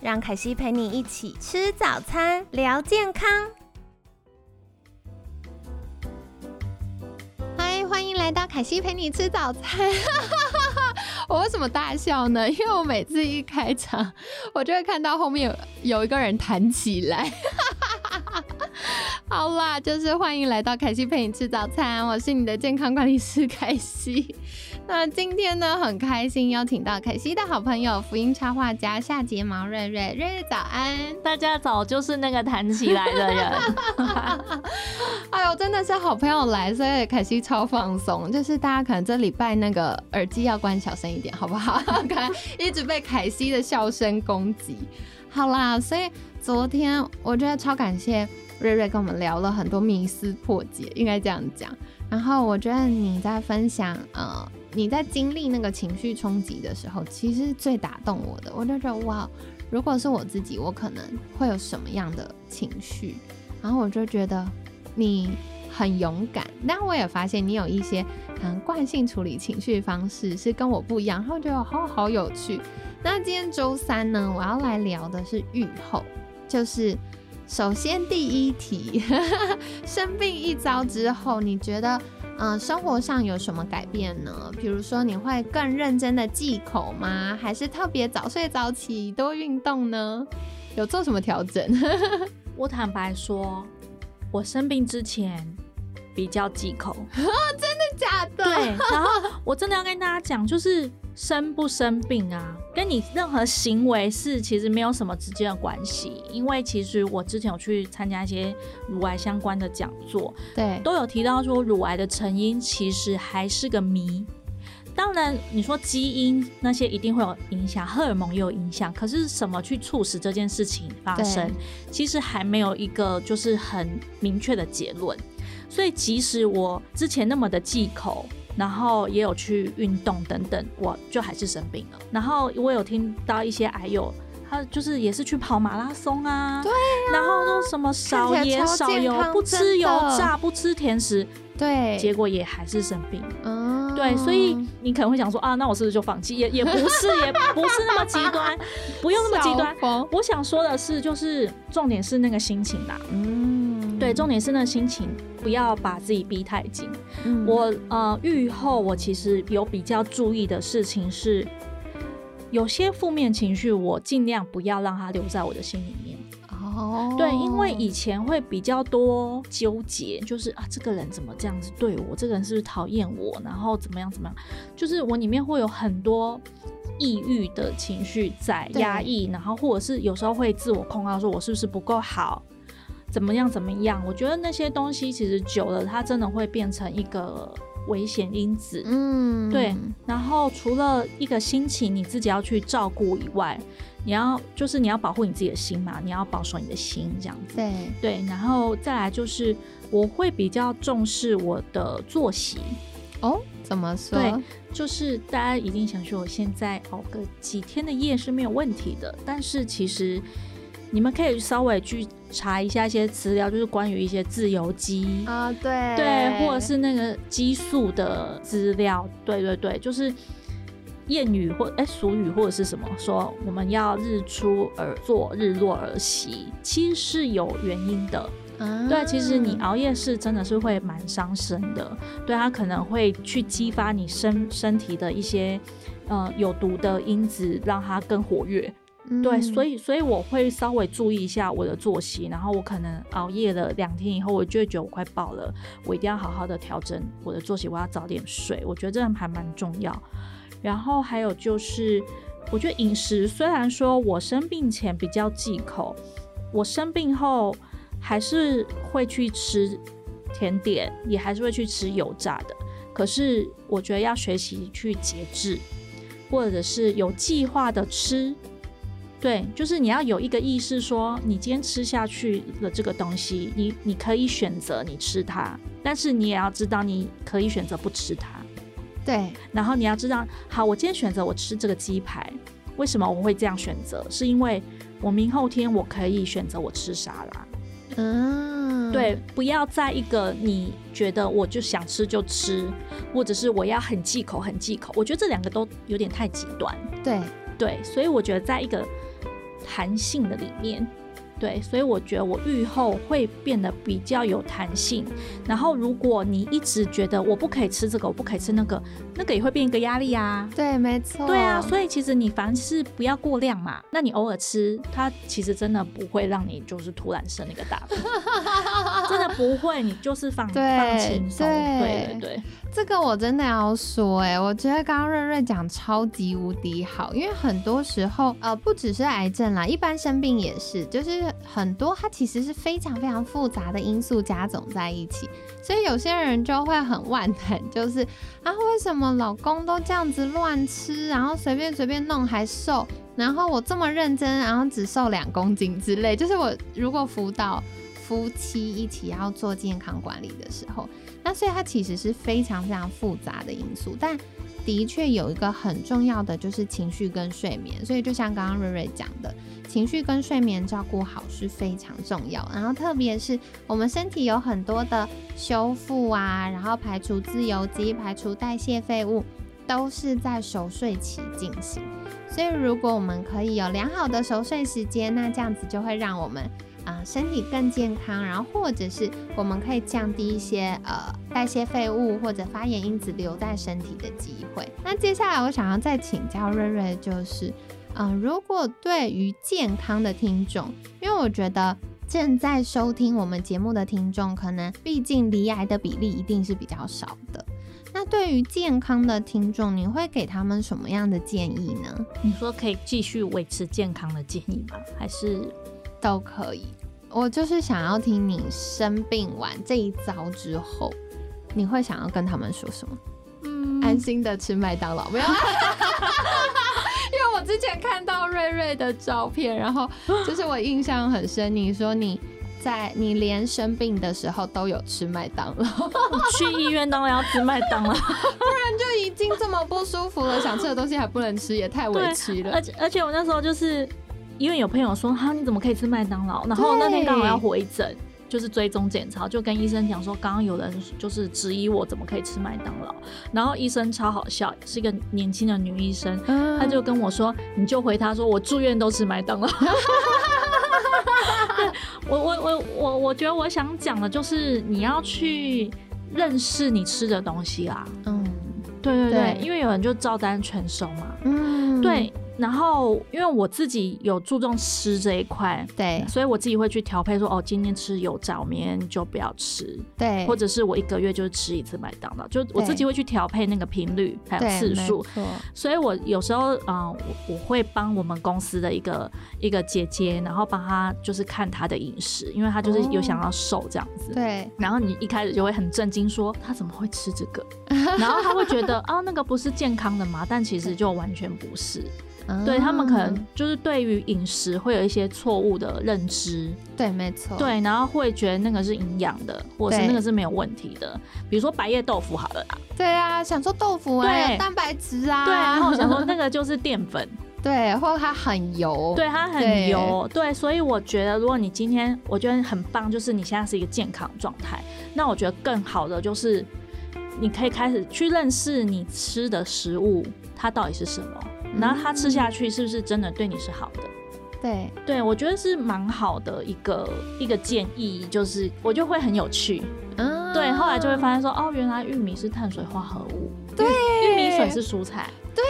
让凯西陪你一起吃早餐，聊健康。嗨，欢迎来到凯西陪你吃早餐。我为什么大笑呢？因为我每次一开场，我就会看到后面有有一个人弹起来。好啦，就是欢迎来到凯西陪你吃早餐，我是你的健康管理师凯西。那今天呢，很开心邀请到凯西的好朋友福音插画家夏睫毛瑞瑞，瑞瑞早安，大家早，就是那个弹起来的人。哎呦，真的是好朋友来，所以凯西超放松。就是大家可能这礼拜那个耳机要关小声一点，好不好？可能一直被凯西的笑声攻击。好啦，所以昨天我觉得超感谢。瑞瑞跟我们聊了很多迷思破解，应该这样讲。然后我觉得你在分享，呃，你在经历那个情绪冲击的时候，其实最打动我的，我就觉得哇，如果是我自己，我可能会有什么样的情绪？然后我就觉得你很勇敢，但我也发现你有一些可能惯性处理情绪方式是跟我不一样，然后觉得好好有趣。那今天周三呢，我要来聊的是愈后，就是。首先，第一题，生病一遭之后，你觉得，嗯，生活上有什么改变呢？比如说，你会更认真的忌口吗？还是特别早睡早起，多运动呢？有做什么调整？我坦白说，我生病之前比较忌口，真的假的？对，然后我真的要跟大家讲，就是。生不生病啊，跟你任何行为是其实没有什么直接的关系。因为其实我之前有去参加一些乳癌相关的讲座，对，都有提到说乳癌的成因其实还是个谜。当然，你说基因那些一定会有影响，荷尔蒙也有影响，可是什么去促使这件事情发生，其实还没有一个就是很明确的结论。所以即使我之前那么的忌口。然后也有去运动等等，我就还是生病了。然后我有听到一些癌友，他就是也是去跑马拉松啊，对，然后说什么少盐少油，不吃油炸，不吃甜食，对，结果也还是生病。嗯，对，所以你可能会想说啊，那我是不是就放弃？也也不是，也 不是那么极端，不用那么极端。我想说的是，就是重点是那个心情啦。嗯，对，重点是那心情。不要把自己逼太紧。我呃，愈后我其实有比较注意的事情是，有些负面情绪我尽量不要让它留在我的心里面。哦，对，因为以前会比较多纠结，就是啊，这个人怎么这样子对我？这个人是不是讨厌我？然后怎么样怎么样？就是我里面会有很多抑郁的情绪在压抑，然后或者是有时候会自我控告，说我是不是不够好？怎么样？怎么样？我觉得那些东西其实久了，它真的会变成一个危险因子。嗯，对。然后除了一个心情你自己要去照顾以外，你要就是你要保护你自己的心嘛，你要保守你的心这样子。对对。然后再来就是我会比较重视我的作息。哦，怎么说？对，就是大家一定想说，我现在熬个几天的夜是没有问题的，但是其实。你们可以稍微去查一下一些资料，就是关于一些自由基啊，对对，或者是那个激素的资料，对对对，就是谚语或哎俗语或者是什么，说我们要日出而作，日落而息，其实是有原因的。对，其实你熬夜是真的是会蛮伤身的，对它可能会去激发你身身体的一些呃有毒的因子，让它更活跃。对，所以所以我会稍微注意一下我的作息，然后我可能熬夜了两天以后，我就会觉得我快爆了，我一定要好好的调整我的作息，我要早点睡，我觉得这样还蛮重要。然后还有就是，我觉得饮食虽然说我生病前比较忌口，我生病后还是会去吃甜点，也还是会去吃油炸的，可是我觉得要学习去节制，或者是有计划的吃。对，就是你要有一个意识，说你今天吃下去了这个东西，你你可以选择你吃它，但是你也要知道你可以选择不吃它。对，然后你要知道，好，我今天选择我吃这个鸡排，为什么我会这样选择？是因为我明后天我可以选择我吃沙拉。嗯，对，不要在一个你觉得我就想吃就吃，或者是我要很忌口很忌口，我觉得这两个都有点太极端。对对，所以我觉得在一个弹性的里面。对，所以我觉得我愈后会变得比较有弹性。然后，如果你一直觉得我不可以吃这个，我不可以吃那个，那个也会变一个压力啊。对，没错。对啊，所以其实你凡事不要过量嘛。那你偶尔吃，它其实真的不会让你就是突然生那个大病，真的不会。你就是放放轻松。对对对。这个我真的要说，哎，我觉得刚刚瑞瑞讲超级无敌好，因为很多时候，呃，不只是癌症啦，一般生病也是，就是很多它其实是非常非常复杂的因素加总在一起，所以有些人就会很万谈，就是啊，为什么老公都这样子乱吃，然后随便随便弄还瘦，然后我这么认真，然后只瘦两公斤之类，就是我如果辅导夫妻一起要做健康管理的时候。那所以它其实是非常非常复杂的因素，但的确有一个很重要的就是情绪跟睡眠。所以就像刚刚瑞瑞讲的，情绪跟睡眠照顾好是非常重要。然后特别是我们身体有很多的修复啊，然后排除自由基、排除代谢废物，都是在熟睡期进行。所以如果我们可以有良好的熟睡时间，那这样子就会让我们。啊，身体更健康，然后或者是我们可以降低一些呃代谢废物或者发炎因子留在身体的机会。那接下来我想要再请教瑞瑞，就是嗯，如果对于健康的听众，因为我觉得正在收听我们节目的听众，可能毕竟离癌的比例一定是比较少的。那对于健康的听众，你会给他们什么样的建议呢？你说可以继续维持健康的建议吗？还是？都可以，我就是想要听你生病完这一遭之后，你会想要跟他们说什么？嗯，安心的吃麦当劳，没有？因为我之前看到瑞瑞的照片，然后就是我印象很深，你说你在你连生病的时候都有吃麦当劳，去医院当然要吃麦当劳，不然就已经这么不舒服了，想吃的东西还不能吃，也太委屈了。而且而且我那时候就是。因为有朋友说哈，你怎么可以吃麦当劳？然后那天刚好要回诊，就是追踪检查，就跟医生讲说，刚刚有人就是质疑我怎么可以吃麦当劳。然后医生超好笑，是一个年轻的女医生，她就跟我说，你就回她说，我住院都吃麦当劳。我我我我我觉得我想讲的就是你要去认识你吃的东西啦。嗯，对对对，因为有人就照单全收嘛。嗯，对。然后，因为我自己有注重吃这一块，对，所以我自己会去调配，说哦，今天吃油炸，明天就不要吃，对，或者是我一个月就是吃一次麦当劳，就我自己会去调配那个频率还有次数，所以我有时候啊，我我会帮我们公司的一个一个姐姐，然后帮她就是看她的饮食，因为她就是有想要瘦这样子，对，然后你一开始就会很震惊，说她怎么会吃这个，然后她会觉得啊，那个不是健康的吗？但其实就完全不是。对他们可能就是对于饮食会有一些错误的认知，对，没错，对，然后会觉得那个是营养的，或者是那个是没有问题的，比如说白叶豆腐好了啦，对啊，想说豆腐啊，蛋白质啊，对，然后想说那个就是淀粉，对，或者它很油，对，它很油，对，所以我觉得如果你今天我觉得很棒，就是你现在是一个健康状态，那我觉得更好的就是你可以开始去认识你吃的食物它到底是什么。然后他吃下去是不是真的对你是好的？对对，我觉得是蛮好的一个一个建议，就是我就会很有趣。嗯，对，后来就会发现说，哦，原来玉米是碳水化合物，对，玉米粉是蔬菜，对，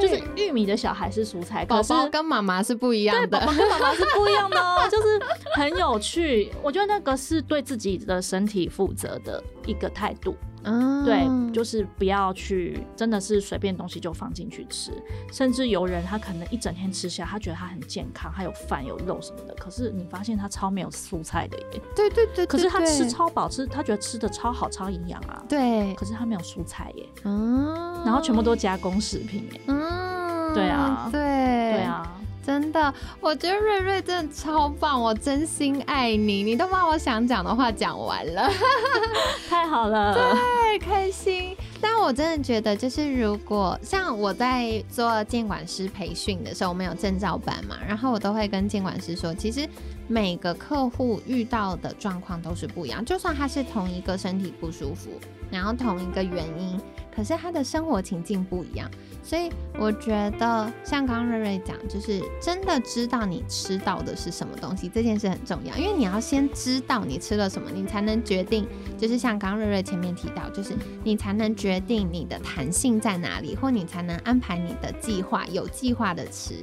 就是玉米的小孩是蔬菜，宝宝跟妈妈是不一样的，宝宝跟妈妈是不一样的哦，就是很有趣。我觉得那个是对自己的身体负责的一个态度。嗯，对，就是不要去，真的是随便东西就放进去吃，甚至有人他可能一整天吃下，他觉得他很健康，他有饭有肉什么的，可是你发现他超没有蔬菜的耶。对对对，可是他吃超饱，吃他觉得吃的超好超营养啊。对，可是他没有蔬菜耶。嗯，然后全部都加工食品耶。嗯，对啊，对对啊。真的，我觉得瑞瑞真的超棒，我真心爱你，你都把我想讲的话讲完了，太好了，太开心。但我真的觉得，就是如果像我在做监管师培训的时候，我们有证照班嘛，然后我都会跟监管师说，其实每个客户遇到的状况都是不一样，就算他是同一个身体不舒服，然后同一个原因。可是他的生活情境不一样，所以我觉得像刚刚瑞瑞讲，就是真的知道你吃到的是什么东西，这件事很重要。因为你要先知道你吃了什么，你才能决定。就是像刚刚瑞瑞前面提到，就是你才能决定你的弹性在哪里，或你才能安排你的计划，有计划的吃。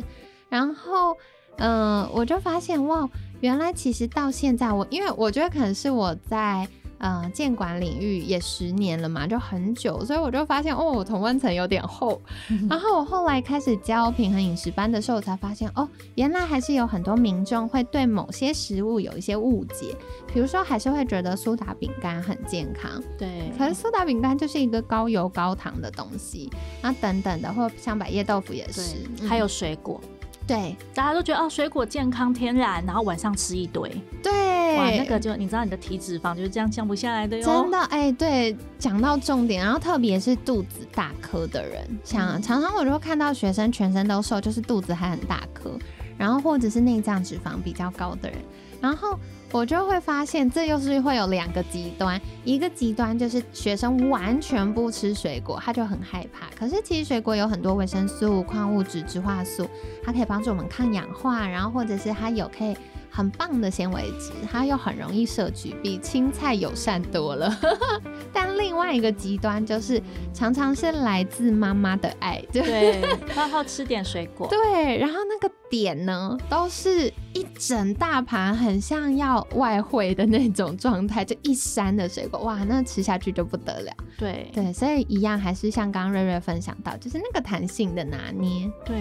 然后，嗯，我就发现哇，原来其实到现在，我因为我觉得可能是我在。呃，监管领域也十年了嘛，就很久，所以我就发现哦，我同温层有点厚。然后我后来开始教平衡饮食班的时候，我才发现哦，原来还是有很多民众会对某些食物有一些误解，比如说还是会觉得苏打饼干很健康，对，可是苏打饼干就是一个高油高糖的东西，那等等的，或像百叶豆腐也是，还有水果。对，大家都觉得哦，水果健康天然，然后晚上吃一堆，对，哇，那个就你知道你的体脂肪就是这样降不下来的哟。真的，哎，对，讲到重点，然后特别是肚子大颗的人，像常常我就会看到学生全身都瘦，就是肚子还很大颗，然后或者是内脏脂肪比较高的人，然后。我就会发现，这又是会有两个极端，一个极端就是学生完全不吃水果，他就很害怕。可是其实水果有很多维生素、矿物质、植化素，它可以帮助我们抗氧化，然后或者是它有可以。很棒的纤维质，它又很容易摄取，比青菜友善多了。但另外一个极端就是，常常是来自妈妈的爱，对，然后吃点水果，对，然后那个点呢，都是一整大盘，很像要外汇的那种状态，就一山的水果，哇，那吃下去就不得了。对对，所以一样还是像刚刚瑞瑞分享到，就是那个弹性的拿捏。对，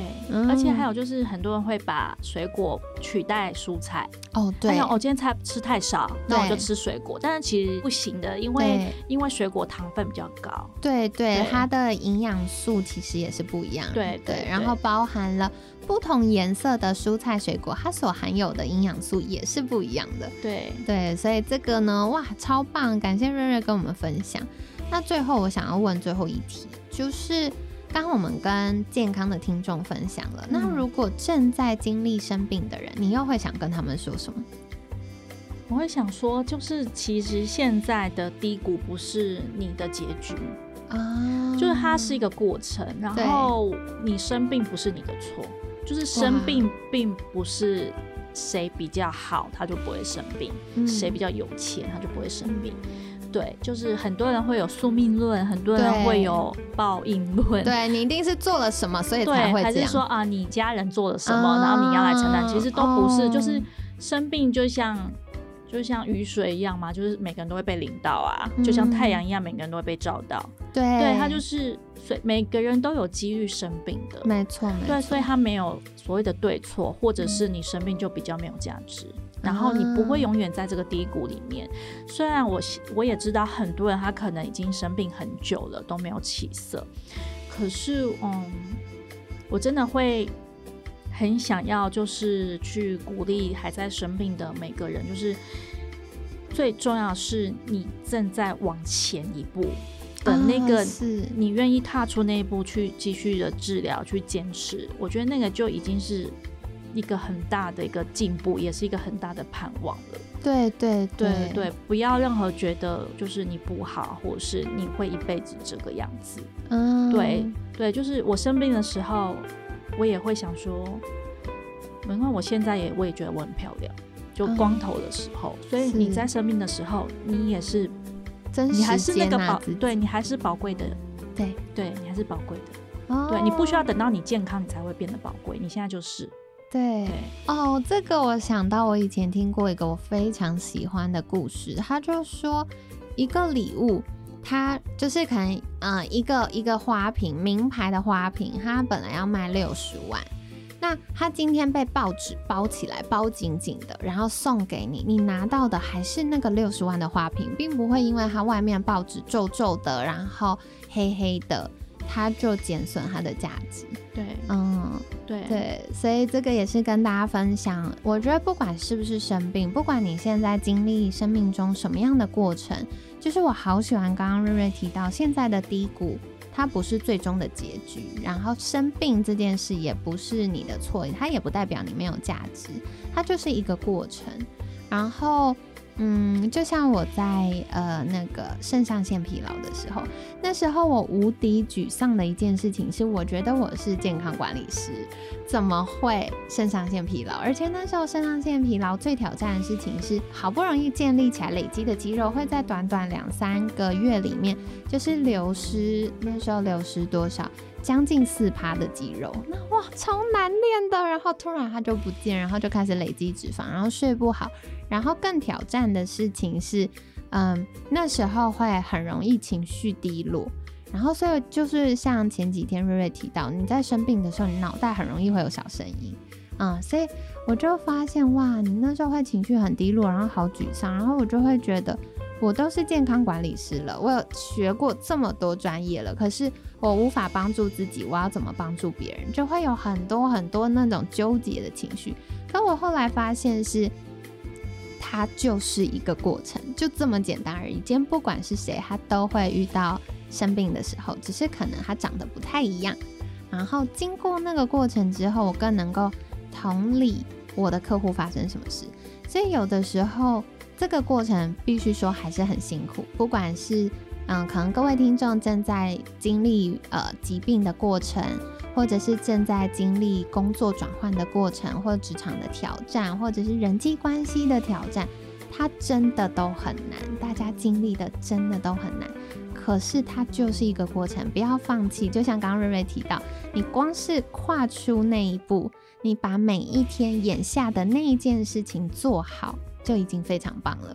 而且还有就是很多人会把水果取代蔬菜。哦，对，我今天菜吃太少，那我就吃水果。但是其实不行的，因为因为水果糖分比较高。对对，它的营养素其实也是不一样。对对，然后包含了不同颜色的蔬菜水果，它所含有的营养素也是不一样的。对对，所以这个呢，哇，超棒！感谢瑞瑞跟我们分享。那最后我想要问最后一题，就是。刚我们跟健康的听众分享了，那如果正在经历生病的人，你又会想跟他们说什么？我会想说，就是其实现在的低谷不是你的结局啊，就是它是一个过程。然后你生病不是你的错，就是生病并不是谁比较好他就不会生病，谁比较有钱他就不会生病。对，就是很多人会有宿命论，很多人会有报应论。对你一定是做了什么，所以才会还是说啊，你家人做了什么，然后你要来承担？其实都不是，就是生病就像就像雨水一样嘛，就是每个人都会被淋到啊，就像太阳一样，每个人都会被照到。对，对他就是所以每个人都有几率生病的，没错，对，所以他没有所谓的对错，或者是你生病就比较没有价值。然后你不会永远在这个低谷里面。虽然我我也知道很多人他可能已经生病很久了都没有起色，可是嗯，我真的会很想要就是去鼓励还在生病的每个人，就是最重要是你正在往前一步等那个，是你愿意踏出那一步去继续的治疗去坚持，我觉得那个就已经是。一个很大的一个进步，也是一个很大的盼望了。对对对对，不要任何觉得就是你不好，或者是你会一辈子这个样子。嗯，对对，就是我生病的时候，我也会想说，因为我现在也我也觉得我很漂亮，就光头的时候。所以你在生病的时候，你也是，你还是那个宝，对你还是宝贵的。对对，你还是宝贵的。哦，对你不需要等到你健康，你才会变得宝贵。你现在就是。对哦，这个我想到，我以前听过一个我非常喜欢的故事。他就说，一个礼物，它就是可能，嗯，一个一个花瓶，名牌的花瓶，它本来要卖六十万，那它今天被报纸包起来，包紧紧的，然后送给你，你拿到的还是那个六十万的花瓶，并不会因为它外面报纸皱皱的，然后黑黑的。它就减损它的价值。对，嗯，对对，所以这个也是跟大家分享。我觉得不管是不是生病，不管你现在经历生命中什么样的过程，就是我好喜欢刚刚瑞瑞提到现在的低谷，它不是最终的结局。然后生病这件事也不是你的错，它也不代表你没有价值，它就是一个过程。然后。嗯，就像我在呃那个肾上腺疲劳的时候，那时候我无敌沮丧的一件事情是，我觉得我是健康管理师，怎么会肾上腺疲劳？而且那时候肾上腺疲劳最挑战的事情是，好不容易建立起来累积的肌肉，会在短短两三个月里面就是流失。那时候流失多少？将近四趴的肌肉，那哇超难练的，然后突然它就不见，然后就开始累积脂肪，然后睡不好，然后更挑战的事情是，嗯，那时候会很容易情绪低落，然后所以就是像前几天瑞瑞提到，你在生病的时候，你脑袋很容易会有小声音，嗯，所以我就发现哇，你那时候会情绪很低落，然后好沮丧，然后我就会觉得。我都是健康管理师了，我有学过这么多专业了，可是我无法帮助自己，我要怎么帮助别人？就会有很多很多那种纠结的情绪。可我后来发现是，它就是一个过程，就这么简单而已。今天不管是谁，他都会遇到生病的时候，只是可能他长得不太一样。然后经过那个过程之后，我更能够同理我的客户发生什么事。所以有的时候。这个过程必须说还是很辛苦，不管是嗯，可能各位听众正在经历呃疾病的过程，或者是正在经历工作转换的过程，或职场的挑战，或者是人际关系的挑战，它真的都很难，大家经历的真的都很难。可是它就是一个过程，不要放弃。就像刚刚瑞瑞提到，你光是跨出那一步，你把每一天眼下的那一件事情做好。就已经非常棒了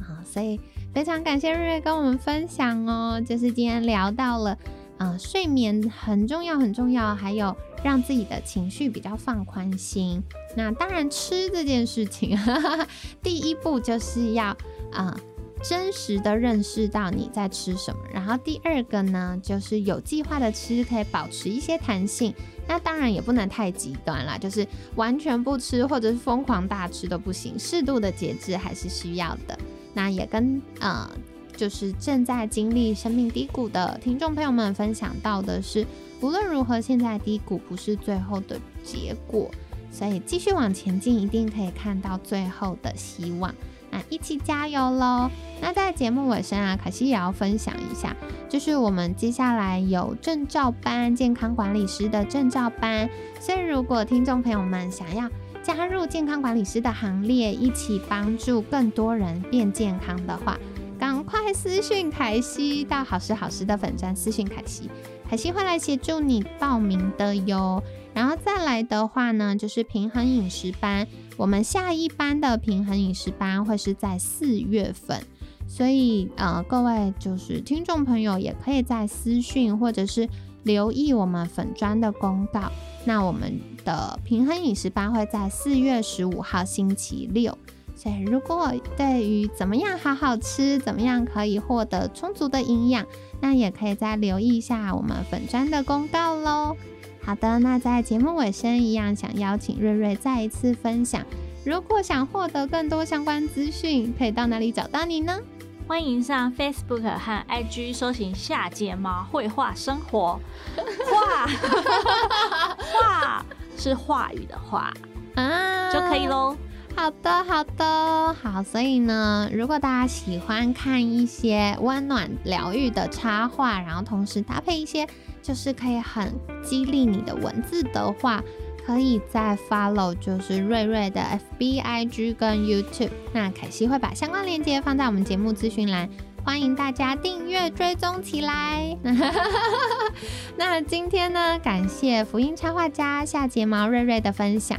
啊！所以非常感谢瑞瑞跟我们分享哦，就是今天聊到了啊，睡眠很重要很重要，还有让自己的情绪比较放宽心。那当然吃这件事情，第一步就是要啊。真实的认识到你在吃什么，然后第二个呢，就是有计划的吃，可以保持一些弹性。那当然也不能太极端啦，就是完全不吃或者是疯狂大吃都不行，适度的节制还是需要的。那也跟呃，就是正在经历生命低谷的听众朋友们分享到的是，无论如何，现在低谷不是最后的结果，所以继续往前进，一定可以看到最后的希望。一起加油喽！那在节目尾声啊，可惜也要分享一下，就是我们接下来有证照班，健康管理师的证照班。所以如果听众朋友们想要加入健康管理师的行列，一起帮助更多人变健康的话，赶快私讯凯西到好时好时的粉钻私讯凯西，凯西会来协助你报名的哟。然后再来的话呢，就是平衡饮食班。我们下一班的平衡饮食班会是在四月份，所以呃，各位就是听众朋友也可以在私讯或者是留意我们粉砖的公告。那我们的平衡饮食班会在四月十五号星期六，所以如果对于怎么样好好吃，怎么样可以获得充足的营养，那也可以再留意一下我们粉砖的公告喽。好的，那在节目尾声一样，想邀请瑞瑞再一次分享。如果想获得更多相关资讯，可以到哪里找到你呢？欢迎上 Facebook 和 IG 搜寻下睫毛绘画生活，画画是话语的话 啊就可以喽。好的，好的，好。所以呢，如果大家喜欢看一些温暖疗愈的插画，然后同时搭配一些。就是可以很激励你的文字的话，可以再 follow 就是瑞瑞的 FB、IG 跟 YouTube。那凯西会把相关链接放在我们节目资讯栏，欢迎大家订阅追踪起来。那今天呢，感谢福音插画家下睫毛瑞瑞的分享，